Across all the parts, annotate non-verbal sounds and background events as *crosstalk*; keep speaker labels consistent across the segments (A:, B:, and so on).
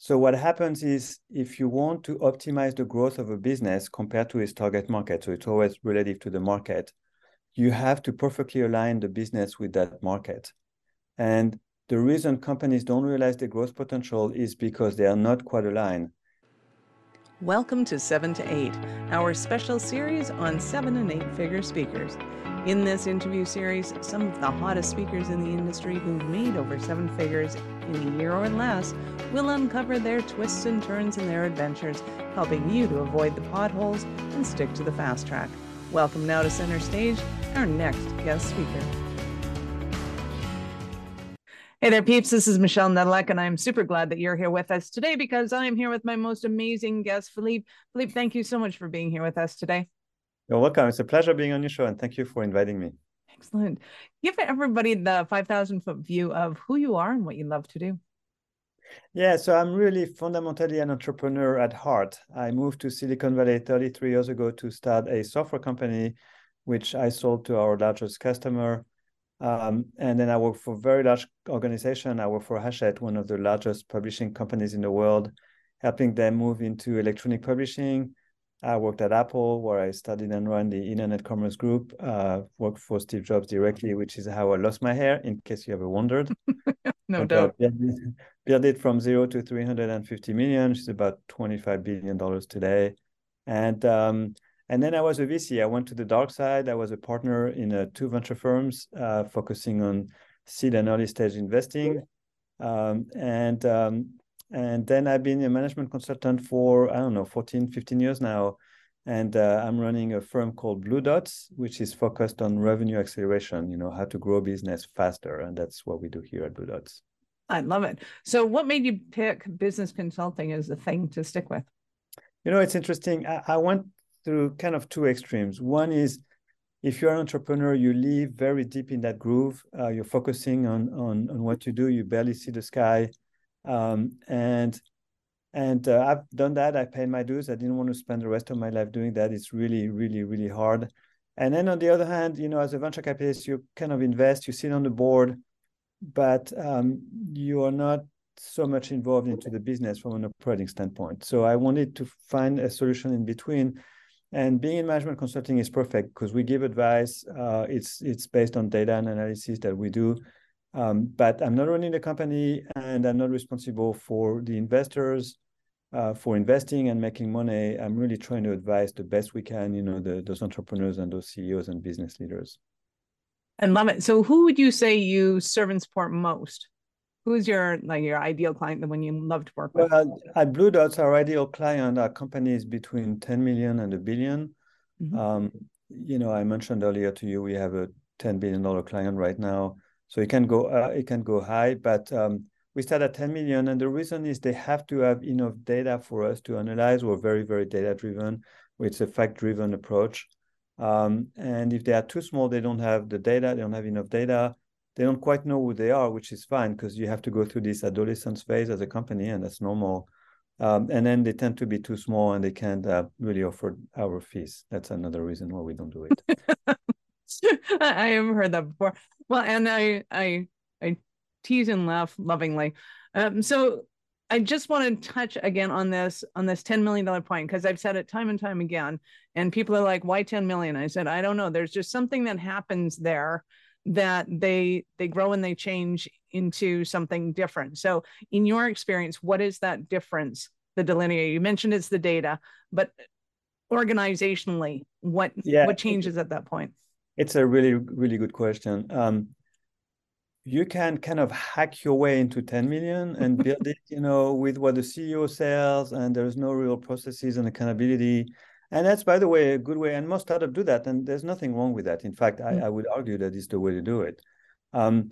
A: So what happens is if you want to optimize the growth of a business compared to its target market, so it's always relative to the market, you have to perfectly align the business with that market. And the reason companies don't realize their growth potential is because they are not quite aligned.
B: Welcome to 7 to 8, our special series on seven and eight figure speakers. In this interview series, some of the hottest speakers in the industry who've made over seven figures in a year or less we'll uncover their twists and turns in their adventures, helping you to avoid the potholes and stick to the fast track. Welcome now to center stage, our next guest speaker. Hey there, peeps. This is Michelle Nedelec, and I'm super glad that you're here with us today because I'm here with my most amazing guest, Philippe. Philippe, thank you so much for being here with us today.
A: You're welcome. It's a pleasure being on your show, and thank you for inviting me.
B: Excellent. Give everybody the 5,000 foot view of who you are and what you love to do.
A: Yeah, so I'm really fundamentally an entrepreneur at heart. I moved to Silicon Valley 33 years ago to start a software company, which I sold to our largest customer. Um, and then I worked for a very large organization. I worked for Hachette, one of the largest publishing companies in the world, helping them move into electronic publishing. I worked at Apple, where I studied and ran the Internet Commerce Group. Uh, worked for Steve Jobs directly, which is how I lost my hair, in case you ever wondered. *laughs*
B: no and, doubt.
A: Built it from zero to 350 million, which is about 25 billion dollars today. And um, and then I was a VC. I went to the dark side. I was a partner in uh, two venture firms uh, focusing on seed and early stage investing. Um, and um, and then I've been a management consultant for, I don't know, 14, 15 years now. And uh, I'm running a firm called Blue Dots, which is focused on revenue acceleration, you know, how to grow business faster. And that's what we do here at Blue Dots.
B: I love it. So, what made you pick business consulting as the thing to stick with?
A: You know, it's interesting. I, I went through kind of two extremes. One is if you're an entrepreneur, you live very deep in that groove. Uh, you're focusing on, on on what you do. You barely see the sky. Um, and and uh, I've done that. I paid my dues. I didn't want to spend the rest of my life doing that. It's really, really, really hard. And then on the other hand, you know, as a venture capitalist, you kind of invest, you sit on the board, but um, you are not so much involved into the business from an operating standpoint. So I wanted to find a solution in between. And being in management consulting is perfect because we give advice. Uh, it's it's based on data and analysis that we do. Um, but I'm not running the company and I'm not responsible for the investors, uh, for investing and making money. I'm really trying to advise the best we can, you know, the, those entrepreneurs and those CEOs and business leaders.
B: I love it. So who would you say you serve and support most? Who's your like your ideal client, the one you love to work with?
A: Well, at Blue Dots, our ideal client are companies between 10 million and a 1000000000 mm-hmm. um, you know, I mentioned earlier to you, we have a $10 billion client right now. So it can go uh, it can go high, but um, we start at 10 million, and the reason is they have to have enough data for us to analyze. We're very very data driven. It's a fact driven approach, um, and if they are too small, they don't have the data. They don't have enough data. They don't quite know who they are, which is fine because you have to go through this adolescence phase as a company, and that's normal. Um, and then they tend to be too small and they can't uh, really afford our fees. That's another reason why we don't do it. *laughs* *laughs*
B: I have heard that before. Well, and I I I tease and laugh lovingly. Um, so I just want to touch again on this on this ten million dollar point because I've said it time and time again, and people are like, "Why ten million? I said, "I don't know. There's just something that happens there that they they grow and they change into something different." So, in your experience, what is that difference? The delineator you mentioned it's the data, but organizationally, what yeah. what changes at that point?
A: It's a really, really good question. Um, you can kind of hack your way into 10 million and build it, you know, *laughs* with what the CEO sells, and there's no real processes and accountability. And that's, by the way, a good way. And most startups do that, and there's nothing wrong with that. In fact, I, mm. I would argue that is the way to do it. Um,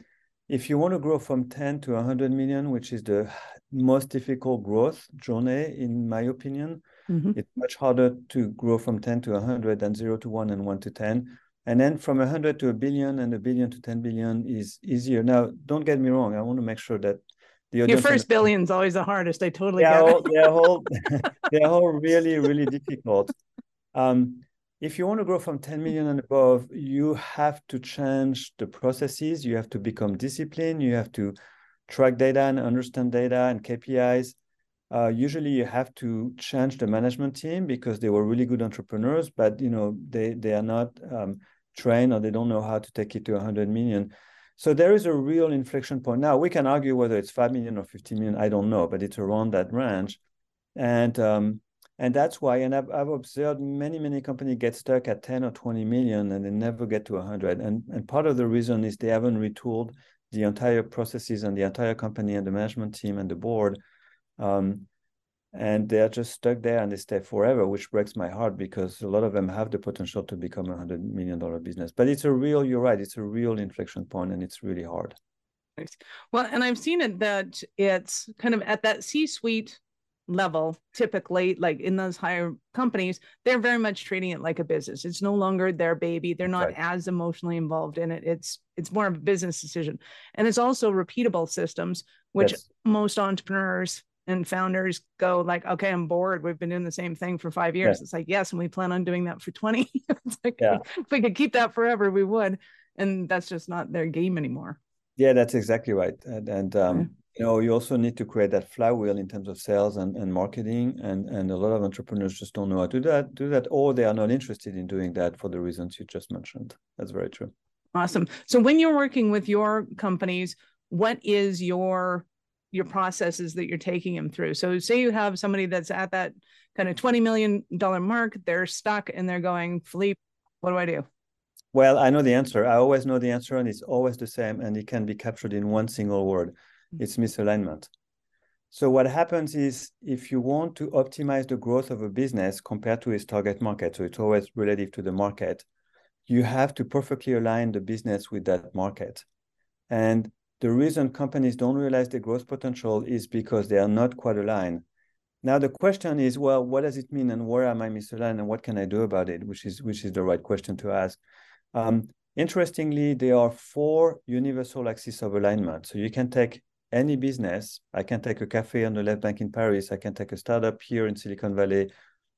A: if you want to grow from 10 to 100 million, which is the most difficult growth journey, in my opinion, mm-hmm. it's much harder to grow from 10 to 100 than 0 to 1 and 1 to 10 and then from 100 to a billion and a billion to 10 billion is easier. Now, don't get me wrong. I want to make sure that
B: the your first billion is always the hardest. I totally they're get all, it.
A: they're all *laughs* *laughs* they're all really really difficult. Um, if you want to grow from 10 million and above, you have to change the processes. You have to become disciplined. You have to track data and understand data and KPIs. uh, usually you have to change the management team because they were really good entrepreneurs, but you know they they are not um, trained or they don't know how to take it to 100 million. So there is a real inflection point. Now we can argue whether it's 5 million or 50 million, I don't know, but it's around that range. And um, and that's why, and I've, I've observed many, many companies get stuck at 10 or 20 million and they never get to 100. And, and part of the reason is they haven't retooled the entire processes and the entire company and the management team and the board. Um, and they're just stuck there and they stay forever, which breaks my heart because a lot of them have the potential to become a hundred million dollar business. But it's a real, you're right, it's a real inflection point and it's really hard.
B: Well, and I've seen it that it's kind of at that C-suite level, typically, like in those higher companies, they're very much treating it like a business. It's no longer their baby. They're not right. as emotionally involved in it. It's it's more of a business decision. And it's also repeatable systems, which yes. most entrepreneurs and founders go like, okay, I'm bored. We've been doing the same thing for five years. Yeah. It's like, yes, and we plan on doing that for 20. *laughs* it's like, yeah. if we could keep that forever, we would. And that's just not their game anymore.
A: Yeah, that's exactly right. And, and um, yeah. you know, you also need to create that flywheel in terms of sales and, and marketing. And, and a lot of entrepreneurs just don't know how to do that, do that, or they are not interested in doing that for the reasons you just mentioned. That's very true.
B: Awesome. So when you're working with your companies, what is your your processes that you're taking them through. So say you have somebody that's at that kind of $20 million mark, they're stuck and they're going, Philippe, what do I do?
A: Well, I know the answer. I always know the answer and it's always the same and it can be captured in one single word. Mm-hmm. It's misalignment. So what happens is if you want to optimize the growth of a business compared to its target market, so it's always relative to the market, you have to perfectly align the business with that market. And the reason companies don't realize their growth potential is because they are not quite aligned. Now the question is, well, what does it mean, and where am I misaligned, and what can I do about it? Which is which is the right question to ask. Um, interestingly, there are four universal axes of alignment. So you can take any business. I can take a cafe on the left bank in Paris. I can take a startup here in Silicon Valley,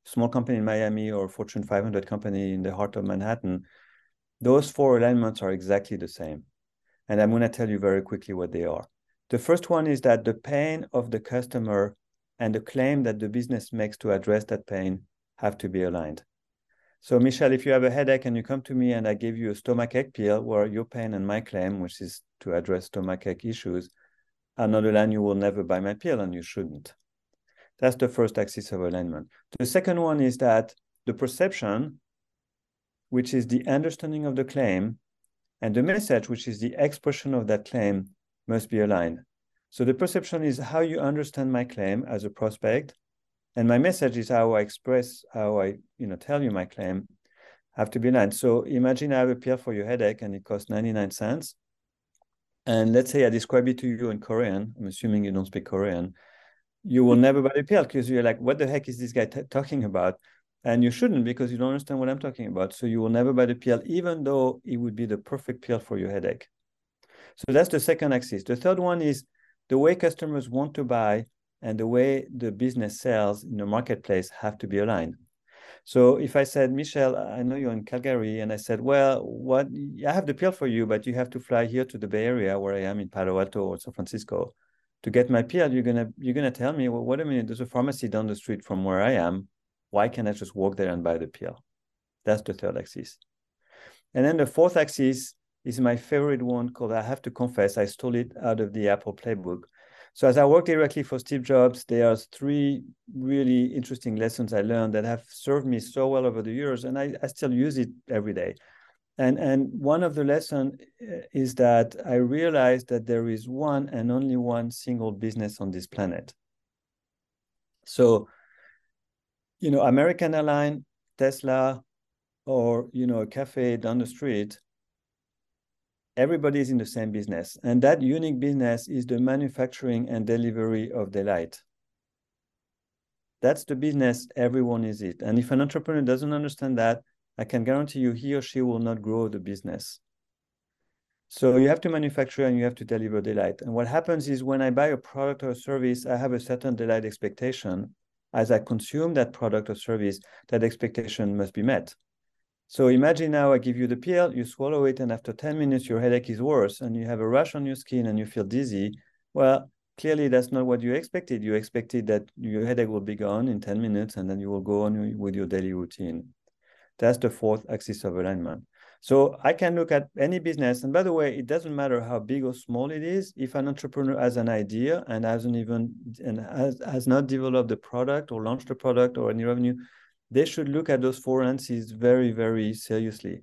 A: small company in Miami, or Fortune 500 company in the heart of Manhattan. Those four alignments are exactly the same. And I'm going to tell you very quickly what they are. The first one is that the pain of the customer and the claim that the business makes to address that pain have to be aligned. So, Michelle, if you have a headache and you come to me and I give you a stomachache pill where your pain and my claim, which is to address stomachache issues, are not aligned, you will never buy my pill and you shouldn't. That's the first axis of alignment. The second one is that the perception, which is the understanding of the claim, and the message, which is the expression of that claim, must be aligned. So the perception is how you understand my claim as a prospect, and my message is how I express, how I, you know, tell you my claim have to be aligned. So imagine I have a pill for your headache and it costs 99 cents. And let's say I describe it to you in Korean. I'm assuming you don't speak Korean. You will never buy the pill because you're like, what the heck is this guy talking about? And you shouldn't because you don't understand what I'm talking about. So you will never buy the pill, even though it would be the perfect pill for your headache. So that's the second axis. The third one is the way customers want to buy and the way the business sells in the marketplace have to be aligned. So if I said, Michelle, I know you're in Calgary, and I said, well, what I have the pill for you, but you have to fly here to the Bay Area where I am in Palo Alto or San Francisco to get my pill. You're gonna you're gonna tell me, well, wait a minute, there's a pharmacy down the street from where I am why can't I just walk there and buy the pill? That's the third axis. And then the fourth axis is my favorite one called I have to confess, I stole it out of the Apple playbook. So as I work directly for Steve Jobs, there are three really interesting lessons I learned that have served me so well over the years, and I, I still use it every day. And and one of the lessons eh, is that I realized that there is one and only one single business on this planet. So you know, American Airline, Tesla, or you know, a cafe down the street, everybody is in the same business. And that unique business is the manufacturing and delivery of delight. That's the business everyone is it. And if an entrepreneur doesn't understand that, I can guarantee you he or she will not grow the business. So you have to manufacture and you have to deliver delight. And what happens is when I buy a product or a service, I have a certain delight expectation as I consume that product or service, that expectation must be met. So imagine now I give you the pill, you swallow it, and after 10 minutes, your headache is worse and you have a rash on your skin and you feel dizzy. Well, clearly that's not what you expected. You expected that your headache will be gone in 10 minutes and then you will go on with your daily routine. That's the fourth axis of alignment. So I can look at any business. And by the way, it doesn't matter how big or small it is. If an entrepreneur has an idea and hasn't even and has, has not developed the product or launched the product or any revenue, they should look at those four answers very, very seriously.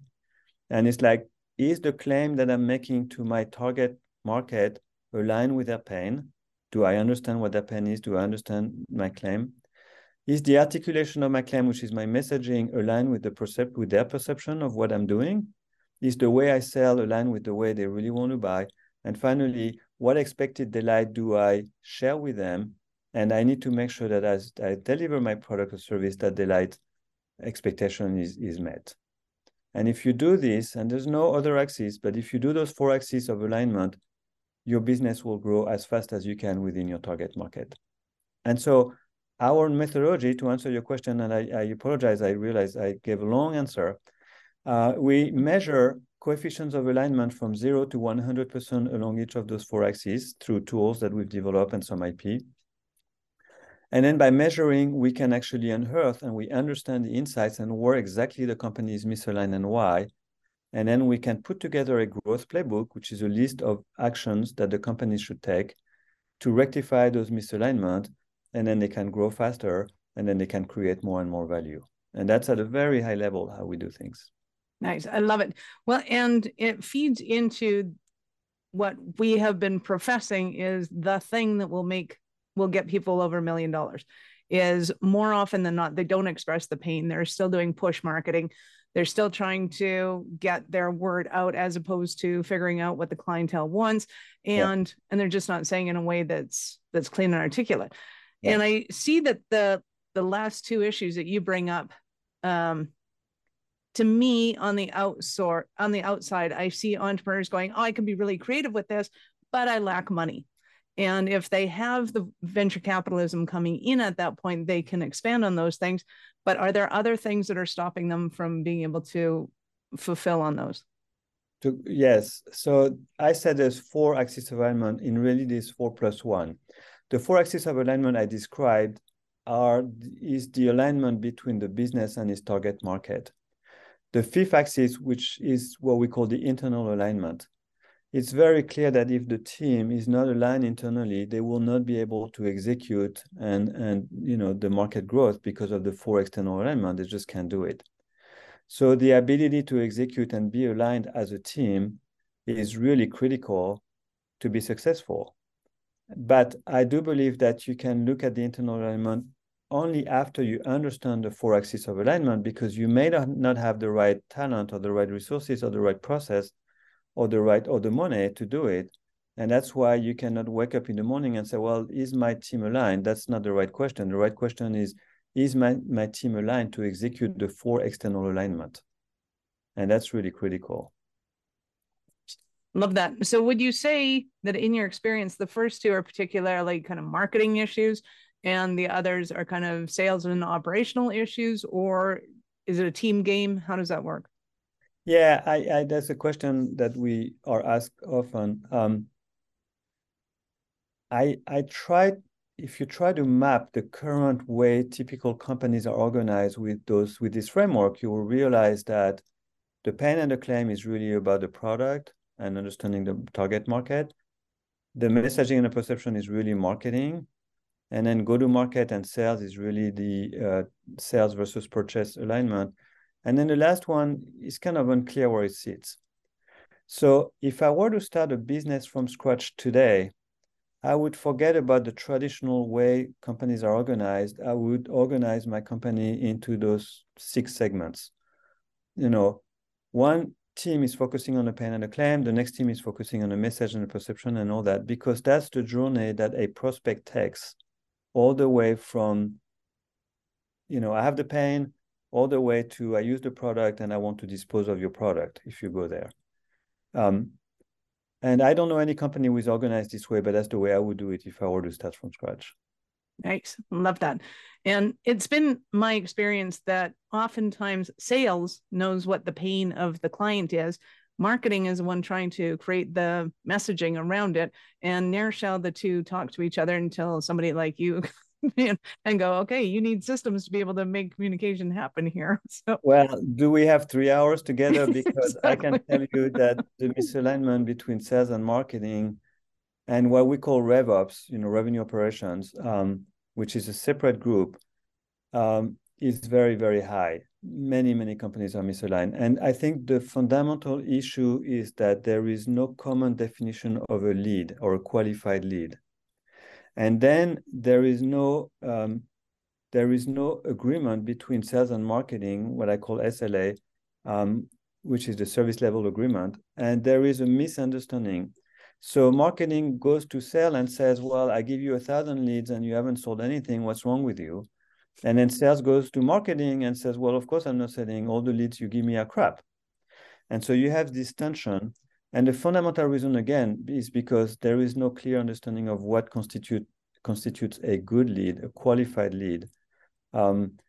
A: And it's like, is the claim that I'm making to my target market aligned with their pain? Do I understand what their pain is? Do I understand my claim? Is the articulation of my claim, which is my messaging, aligned with the percept with their perception of what I'm doing? Is the way I sell aligned with the way they really want to buy? And finally, what expected delight do I share with them? And I need to make sure that as I deliver my product or service, that delight expectation is, is met. And if you do this, and there's no other axis, but if you do those four axes of alignment, your business will grow as fast as you can within your target market. And so our methodology to answer your question, and I, I apologize, I realize I gave a long answer. Uh, we measure coefficients of alignment from zero to 100% along each of those four axes through tools that we've developed and some IP. And then by measuring, we can actually unearth and we understand the insights and where exactly the company is misaligned and why. And then we can put together a growth playbook, which is a list of actions that the company should take to rectify those misalignment and then they can grow faster and then they can create more and more value. And that's at a very high level how we do things.
B: Nice. I love it. Well and it feeds into what we have been professing is the thing that will make will get people over a million dollars is more often than not they don't express the pain. They're still doing push marketing. They're still trying to get their word out as opposed to figuring out what the clientele wants. And yeah. and they're just not saying in a way that's that's clean and articulate yeah. And I see that the the last two issues that you bring up um, to me on the outsort on the outside i see entrepreneurs going oh i can be really creative with this but i lack money. And if they have the venture capitalism coming in at that point they can expand on those things. But are there other things that are stopping them from being able to fulfill on those?
A: To, yes. So i said there's four axis of alignment in really this four plus one the four axes of alignment I described are is the alignment between the business and its target market. The fifth axis, which is what we call the internal alignment, it's very clear that if the team is not aligned internally, they will not be able to execute and and you know the market growth because of the four external alignment. They just can't do it. So the ability to execute and be aligned as a team is really critical to be successful. But I do believe that you can look at the internal alignment only after you understand the four axes of alignment because you may not have the right talent or the right resources or the right process or the right or the money to do it. And that's why you cannot wake up in the morning and say, well, is my team aligned? That's not the right question. The right question is, is my, my team aligned to execute the four external alignment? And that's really critical.
B: Love that. So, would you say that in your experience, the first two are particularly kind of marketing issues and the others are kind of sales and operational issues, or is it a team game? How does that work?
A: Yeah, I, I that's a question that we are asked often. Um, I I try if you try to map the current way typical companies are organized with those with this framework, you will realize that the pain and the claim is really about the product and understanding the target market. The messaging and the perception is really marketing. And then go to market and sales is really the uh, sales versus purchase alignment. And then the last one is kind of unclear where it sits. So if I were to start a business from scratch today, I would forget about the traditional way companies are organized. I would organize my company into those six segments. You know, one team is focusing on the pain and the claim, the next team is focusing on the message and the perception and all that, because that's the journey that a prospect takes all the way from, you know, I have the pain, all the way to I use the product and I want to dispose of your product if you go there. Um, and I don't know any company who is organized this way, but that's the way I would do it if I were to start from scratch.
B: Nice. Love that. And it's been my experience that oftentimes sales knows what the pain of the client is, marketing is the one trying to create the messaging around it and ne'er shall the two talk to each other until somebody like you *laughs* and go okay you need systems to be able to make communication happen here *laughs* so
A: well do we have three hours together *laughs* because exactly. i can tell you that the misalignment between sales and marketing and what we call RevOps, you know, revenue operations, um, which is a separate group, um, is very, very high. Many, many companies are misaligned. And I think the fundamental issue is that there is no common definition of a lead or a qualified lead. And then there is no um, there is no agreement between sales and marketing, what I call SLA, um, which is the service level agreement. And there is a misunderstanding so marketing goes to sell and says, well, I give you a thousand leads and you haven't sold anything. What's wrong with you? And then sales goes to marketing and says, well, of course I'm not selling. All the leads you give me are crap. And so you have this tension. And the fundamental reason again is because there is no clear understanding of what constitute constitutes a good lead, a qualified lead. Um,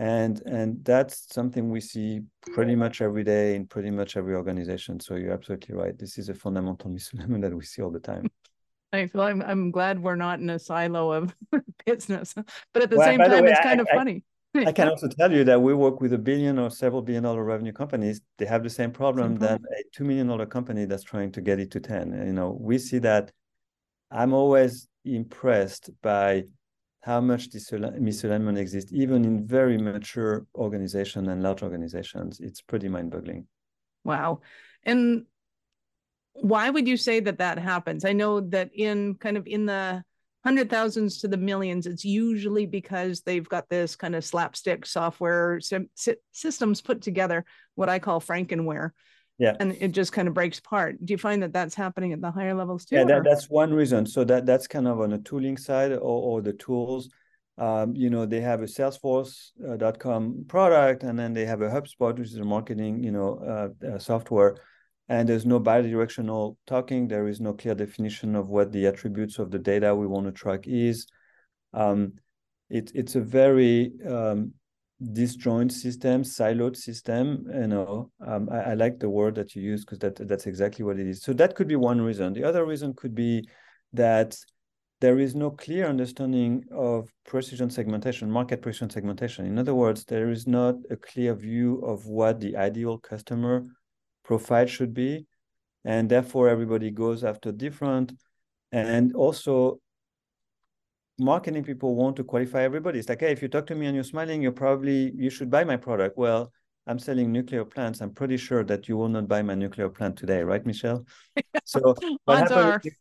A: and and that's something we see pretty much every day in pretty much every organization so you're absolutely right this is a fundamental *laughs* misalignment that we see all the time
B: Thanks. Well, I'm I'm glad we're not in a silo of *laughs* business, but at the well, same time, the way, it's kind I, of I, funny. *laughs*
A: I can also tell you that we work with a billion or several billion dollar revenue companies. They have the same problem, same problem. than a two million dollar company that's trying to get it to ten. You know, we see that. I'm always impressed by how much this misalignment exists, even in very mature organizations and large organizations. It's pretty mind-boggling.
B: Wow. And why would you say that that happens? I know that in kind of in the hundred thousands to the millions, it's usually because they've got this kind of slapstick software systems put together, what I call Frankenware,
A: yeah.
B: And it just kind of breaks apart. Do you find that that's happening at the higher levels too
A: yeah that, that's one reason. So that that's kind of on the tooling side or, or the tools. Um, you know they have a salesforce.com product and then they have a hubspot which is a marketing you know uh, uh, software. And there's no bidirectional talking. There is no clear definition of what the attributes of the data we want to track is. Um, it, it's a very um, disjoint system, siloed system. You know, um, I, I, like the word that you use because that that's exactly what it is. So that could be one reason. The other reason could be that there is no clear understanding of precision segmentation, market precision segmentation. In other words, there is not a clear view of what the ideal customer profile should be, and therefore everybody goes after different. And also, marketing people want to qualify everybody. It's like, hey, if you talk to me and you're smiling, you're probably you should buy my product. Well, I'm selling nuclear plants. I'm pretty sure that you will not buy my nuclear plant today, right, Michelle? So *laughs* what happens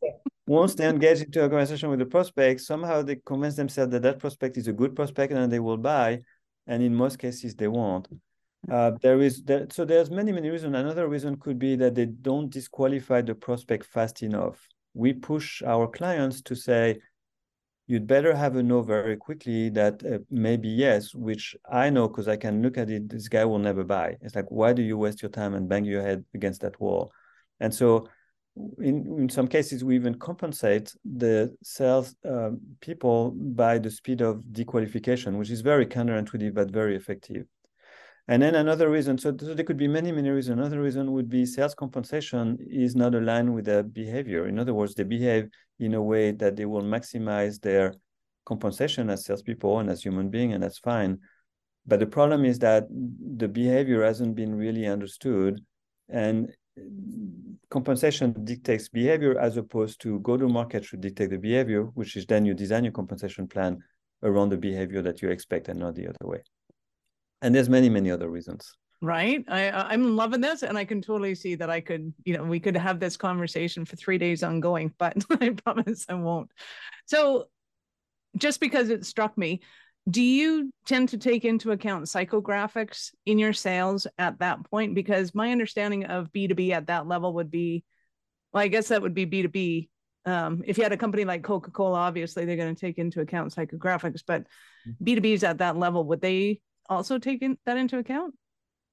A: once they engage into a conversation with the prospect, somehow they convince themselves that that prospect is a good prospect and they will buy. And in most cases, they won't. Uh, there is there, so there's many many reasons. Another reason could be that they don't disqualify the prospect fast enough. We push our clients to say, you'd better have a no very quickly that uh, maybe yes, which I know because I can look at it. This guy will never buy. It's like, why do you waste your time and bang your head against that wall? And so, in in some cases, we even compensate the sales um, people by the speed of dequalification, which is very counterintuitive but very effective. And then another reason, so, so, there could be many, many reasons. Another reason would be sales compensation is not aligned with their behavior. In other words, they behave in a way that they will maximize their compensation as salespeople and as human beings, and that's fine. But the problem is that the behavior hasn't been really understood, and compensation dictates behavior as opposed to go to market should dictate the behavior, which is then you design your compensation plan around the behavior that you expect and not the other way and there's many many other reasons.
B: Right? I i'm loving this and i can totally see that i could you know we could have this conversation for three days ongoing but *laughs* i promise i won't. So just because it struck me do you tend to take into account psychographics in your sales at that point? Because my understanding of b2b at that level would be well i guess that would be b2b um, if you had a company like coca-cola obviously they're going to take into account psychographics but b2b is at that level would they also take in, that into account?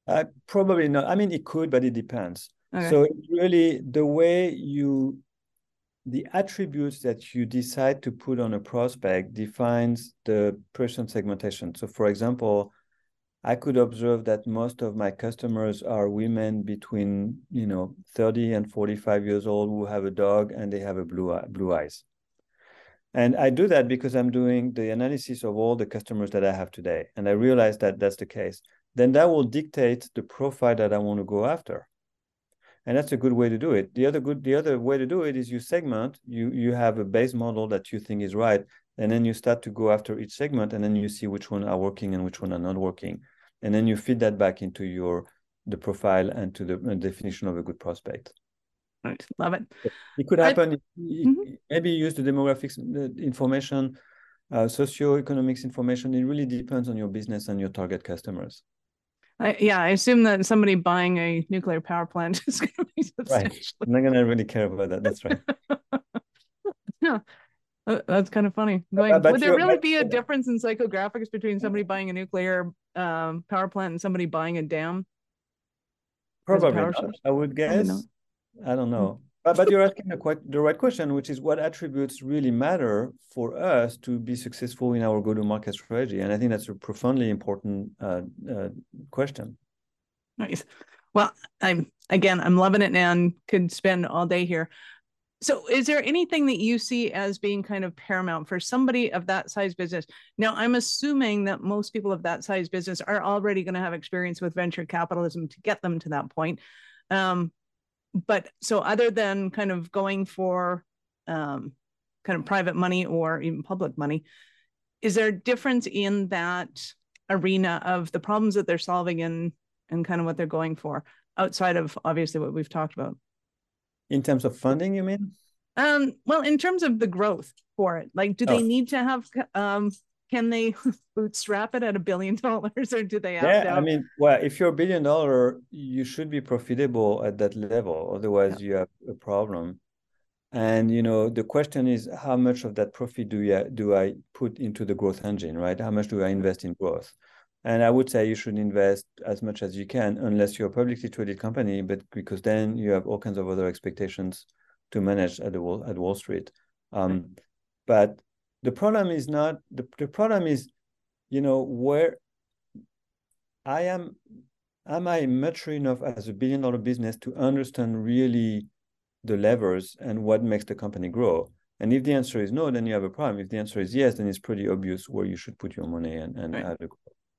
A: Uh, probably not. I mean, it could, but it depends. Okay. So really, the way you, the attributes that you decide to put on a prospect defines the person segmentation. So, for example, I could observe that most of my customers are women between, you know, 30 and 45 years old who have a dog and they have a blue blue eyes. And I do that because I'm doing the analysis of all the customers that I have today. And I realize that that's the case. Then that will dictate the profile that I want to go after. And that's a good way to do it. The other good, the other way to do it is you segment, you you have a base model that you think is right, and then you start to go after each segment, and then you see which one are working and which one are not working and then you feed that back into your the profile and to the definition of a good prospect.
B: Right, love it.
A: It could happen. I, mm-hmm. Maybe use the demographics information, uh, socioeconomics information. It really depends on your business and your target customers.
B: I, yeah, I assume that somebody buying a nuclear power plant *laughs* is going to be substantially.
A: Right. I'm not going to really care about that. That's right. *laughs*
B: yeah. Uh, that's kind of funny. Going, uh, would there really be a difference in psychographics between somebody buying a nuclear um, power plant and somebody buying a dam?
A: Probably, I would guess. I don't know. but, but you're asking the, quite, the right question, which is what attributes really matter for us to be successful in our go-to-market strategy, and I think that's a profoundly important uh, uh, question.
B: Nice. Well, I'm again, I'm loving it, and could spend all day here. So, is there anything that you see as being kind of paramount for somebody of that size business? Now, I'm assuming that most people of that size business are already going to have experience with venture capitalism to get them to that point. Um, but so, other than kind of going for um, kind of private money or even public money, is there a difference in that arena of the problems that they're solving and and kind of what they're going for outside of obviously what we've talked about?
A: In terms of funding, you mean?
B: Um, well, in terms of the growth for it, like, do they oh. need to have? Um, can they *laughs* bootstrap it at a billion dollars, or do they have?
A: Yeah, I mean, well, if you're a billion dollar, you should be profitable at that level. Otherwise, yeah. you have a problem. And you know, the question is, how much of that profit do you do I put into the growth engine, right? How much do I invest in growth? And I would say you should invest as much as you can, unless you're a publicly traded company, but because then you have all kinds of other expectations to manage at the wall, at Wall Street. Um, but the problem is not the, the problem is, you know, where I am am I mature enough as a billion dollar business to understand really the levers and what makes the company grow? And if the answer is no, then you have a problem. If the answer is yes, then it's pretty obvious where you should put your money and, and right. how to grow.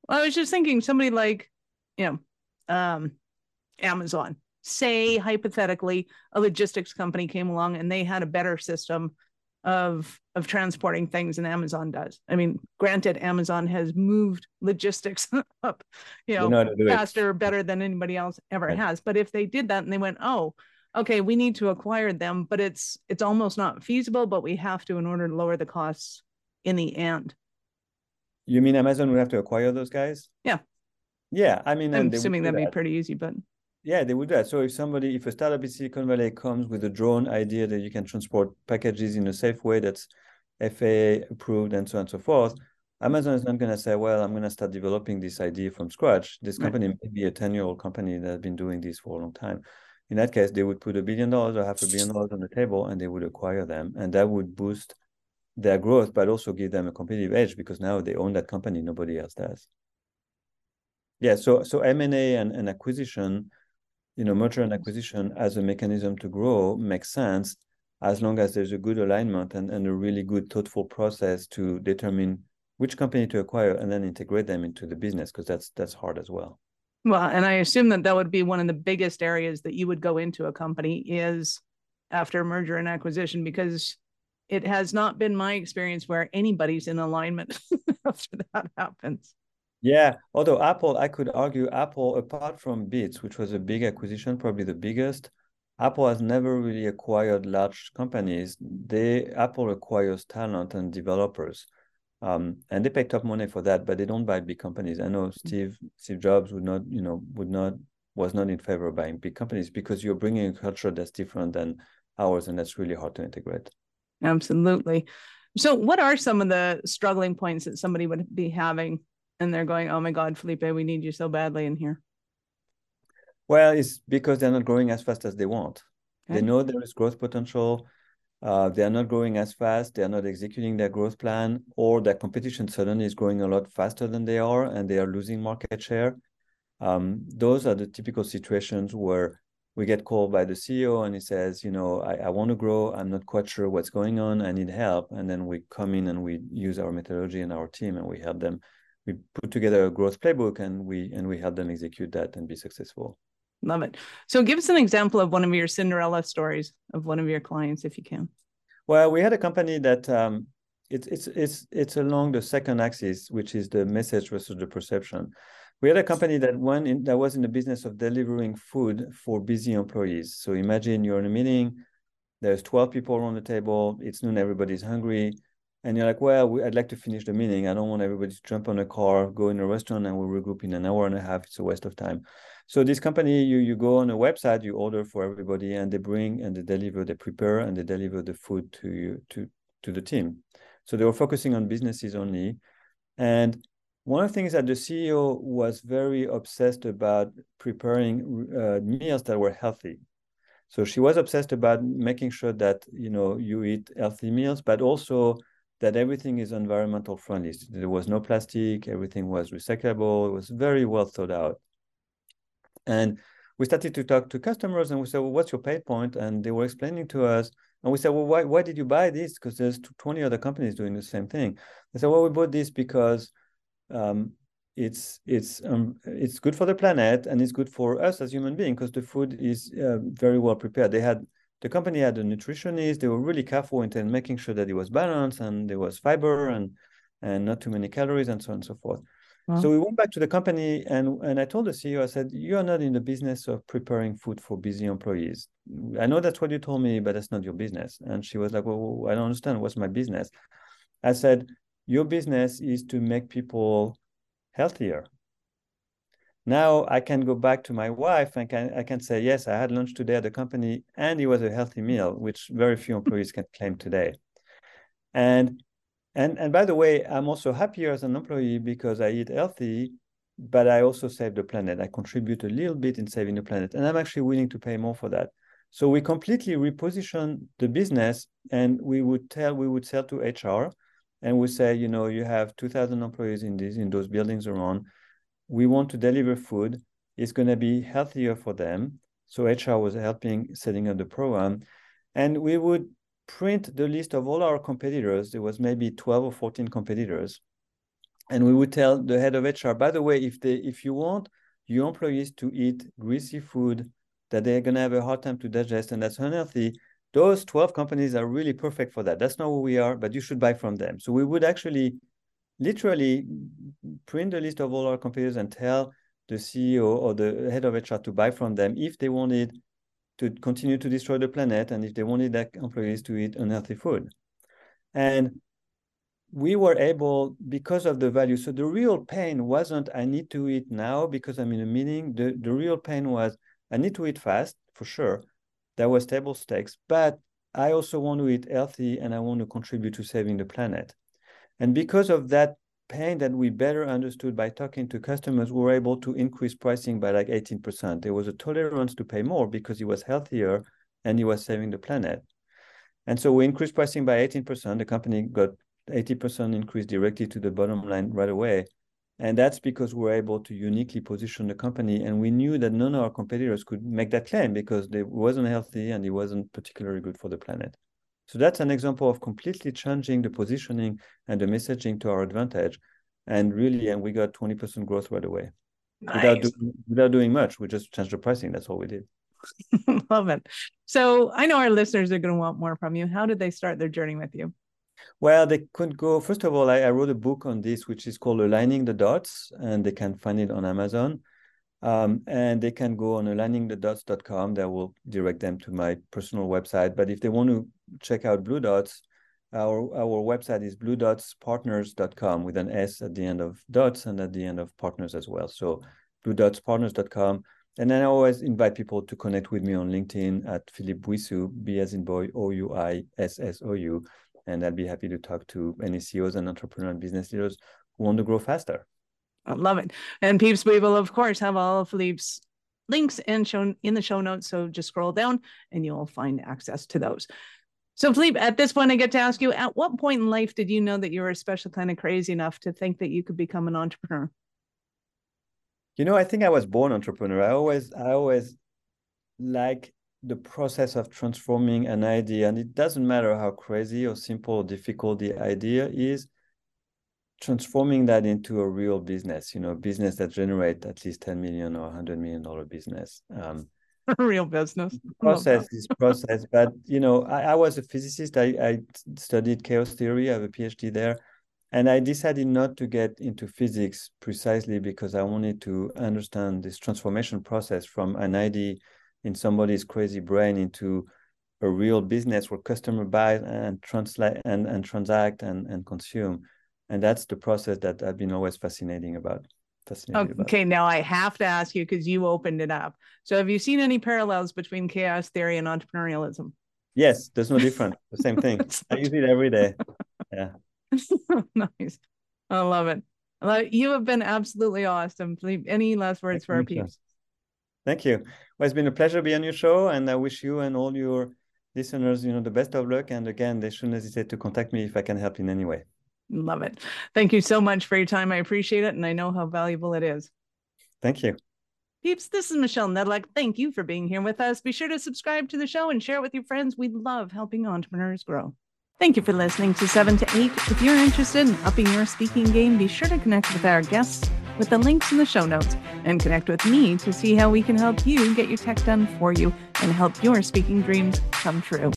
B: I was just thinking somebody like, you know, um, Amazon. Say hypothetically, a logistics company came along and they had a better system of of transporting things than Amazon does. I mean, granted, Amazon has moved logistics *laughs* up, you know, know faster, better than anybody else ever right. has. But if they did that and they went, oh, okay, we need to acquire them, but it's it's almost not feasible, but we have to in order to lower the costs in the end.
A: You mean Amazon would have to acquire those guys?
B: Yeah.
A: Yeah, I mean,
B: I'm assuming that'd that. be pretty easy, but
A: yeah, they would do that. So if somebody, if a startup in Silicon Valley comes with a drone idea that you can transport packages in a safe way that's FAA approved and so on and so forth, Amazon is not going to say, well, I'm going to start developing this idea from scratch. This company right. may be a 10 year old company that has been doing this for a long time. In that case, they would put a billion dollars or half a billion dollars on the table and they would acquire them. And that would boost their growth, but also give them a competitive edge because now they own that company, nobody else does. Yeah, so so M&A and, and acquisition, you know, merger and acquisition as a mechanism to grow makes sense as long as there's a good alignment and, and a really good thoughtful process to determine which company to acquire and then integrate them into the business because that's that's hard as well.
B: Well, and I assume that that would be one of the biggest areas that you would go into a company is after merger and acquisition because it has not been my experience where anybody's in alignment *laughs* after that happens.
A: Yeah, although Apple, I could argue Apple, apart from Beats, which was a big acquisition, probably the biggest, Apple has never really acquired large companies. They Apple acquires talent and developers, um, and they pay top money for that. But they don't buy big companies. I know Steve Steve Jobs would not, you know, would not was not in favor of buying big companies because you're bringing a culture that's different than ours, and that's really hard to integrate.
B: Absolutely. So, what are some of the struggling points that somebody would be having and they're going, oh my God, Philippe, we need you so badly in here?
A: Well, it's because they're not growing as fast as they want. Okay. They know there is growth potential. uh, they are not growing as fast, they are not executing their growth plan, or their competition suddenly is growing a lot faster than they are and they are losing market share. Um, those are the typical situations where we get called by the CEO and he says, you know, I, I want to grow. I'm not quite sure what's going on. I need help. And then we come in and we use our methodology and our team and we help them. We put together a growth playbook and we and we help them execute that and be successful.
B: Love it. So give us an example of one of your Cinderella stories of one of your clients, if you can.
A: Well, we had a company that um, it's it's it's it's along the second axis, which is the message versus the perception. We had a company that went in, that was in the business of delivering food for busy employees. So imagine you're in a meeting, there's 12 people around the table, it's noon, everybody's hungry, and you're like, well, I'd like to finish the meeting. I don't want everybody to jump on a car, go in a restaurant, and we'll regroup in an hour and a half. It's a waste of time. So this company, you you go on a website, you order for everybody, and they bring and they deliver, they prepare and they deliver the food to you to to the team. So they were focusing on businesses only, and one of the things that the CEO was very obsessed about preparing uh, meals that were healthy. So she was obsessed about making sure that you know you eat healthy meals, but also that everything is environmental friendly. There was no plastic, everything was recyclable. It was very well thought out. And we started to talk to customers and we said, well, what's your pain point? And they were explaining to us. And we said, well, why, why did you buy this? Because there's 20 other companies doing the same thing. They said, well, we bought this because um, it's it's um, it's good for the planet and it's good for us as human beings because the food is uh, very well prepared. They had the company had a nutritionist. They were really careful in making sure that it was balanced and there was fiber and and not too many calories and so on and so forth. So we went back to the company and, and I told the CEO, I said, you are not in the business of preparing food for busy employees. I know that's what you told me, but that's not your business. And she was like, well, I don't understand. What's my business? I said, your business is to make people healthier. Now I can go back to my wife and can, I can say, yes, I had lunch today at the company and it was a healthy meal, which very few employees can claim today. And and and by the way, I'm also happier as an employee because I eat healthy, but I also save the planet. I contribute a little bit in saving the planet, and I'm actually willing to pay more for that. So we completely reposition the business, and we would tell we would sell to HR, and we say, you know, you have 2,000 employees in these in those buildings around. We want to deliver food. It's going to be healthier for them. So HR was helping setting up the program, and we would print the list of all our competitors. There was maybe 12 or 14 competitors. And we would tell the head of HR, by the way, if they if you want your employees to eat greasy food that they're gonna have a hard time to digest and that's unhealthy, those 12 companies are really perfect for that. That's not who we are, but you should buy from them. So we would actually literally print the list of all our competitors and tell the CEO or the head of HR to buy from them if they wanted to continue to destroy the planet and if they wanted their employees to eat unhealthy food. And we were able, because of the value, so the real pain wasn't I need to eat now because I'm in a meeting. The, the real pain was I need to eat fast, for sure. That was table stakes, but I also want to eat healthy and I want to contribute to saving the planet. And because of that pain that we better understood by talking to customers, we were able to increase pricing by like 18%. There was a tolerance to pay more because it was healthier and it was saving the planet. And so we increased pricing by 18%. The company got 80% increase directly to the bottom line right away. And that's because we were able to uniquely position the company. And we knew that none of our competitors could make that claim because they wasn't healthy and it wasn't particularly good for the planet. So that's an example of completely changing the positioning and the messaging to our advantage. And really, and we got 20% growth right away nice. without, do, without doing much. We just changed the pricing. That's all we did. *laughs*
B: Love it. So I know our listeners are going to want more from you. How did they start their journey with you?
A: Well, they could go. First of all, I, I wrote a book on this, which is called Aligning the Dots, and they can find it on Amazon. Um, and they can go on aligningthedots.com. That will direct them to my personal website. But if they want to check out Blue Dots, our our website is bluedotspartners.com with an S at the end of dots and at the end of partners as well. So bluedotspartners.com. And then I always invite people to connect with me on LinkedIn at Philippe Bouissou, B as in boy, O U I S S O U. And I'll be happy to talk to any CEOs and entrepreneur and business leaders who want to grow faster.
B: I love it. And peeps, we will of course have all of Philippe's links and shown in the show notes. So just scroll down and you'll find access to those. So, Philippe, at this point, I get to ask you: At what point in life did you know that you were a special kind of crazy enough to think that you could become an entrepreneur?
A: You know, I think I was born entrepreneur. I always, I always like the process of transforming an idea, and it doesn't matter how crazy or simple or difficult the idea is. Transforming that into a real business, you know, business that generate at least ten million or hundred million dollar business. Um, *laughs*
B: real business.
A: Process is process. But you know I, I, was a physicist. I, I studied chaos theory. I have a phd there. And i decided not to get into physics precisely because i wanted to understand this transformation process from an idea in somebody's crazy brain into a real business where customer buy and translate and, and transact and, and consume. And that's the process that i've been always fascinating about
B: Okay, now I have to ask you because you opened it up. So, have you seen any parallels between chaos theory and entrepreneurialism?
A: Yes, there's no difference. the same *laughs* thing. I use it every day. Yeah. *laughs*
B: nice. I love it. You have been absolutely awesome. Any last words Thank for our peeps?
A: Thank you. Well, it's been a pleasure being on your show, and I wish you and all your listeners, you know, the best of luck. And again, they shouldn't hesitate to contact me if I can help in any way.
B: Love it. Thank you so much for your time. I appreciate it. And I know how valuable it is.
A: Thank you.
B: Peeps, this is Michelle Nedelec. Thank you for being here with us. Be sure to subscribe to the show and share it with your friends. We love helping entrepreneurs grow. Thank you for listening to 7 to 8. If you're interested in upping your speaking game, be sure to connect with our guests with the links in the show notes and connect with me to see how we can help you get your tech done for you and help your speaking dreams come true.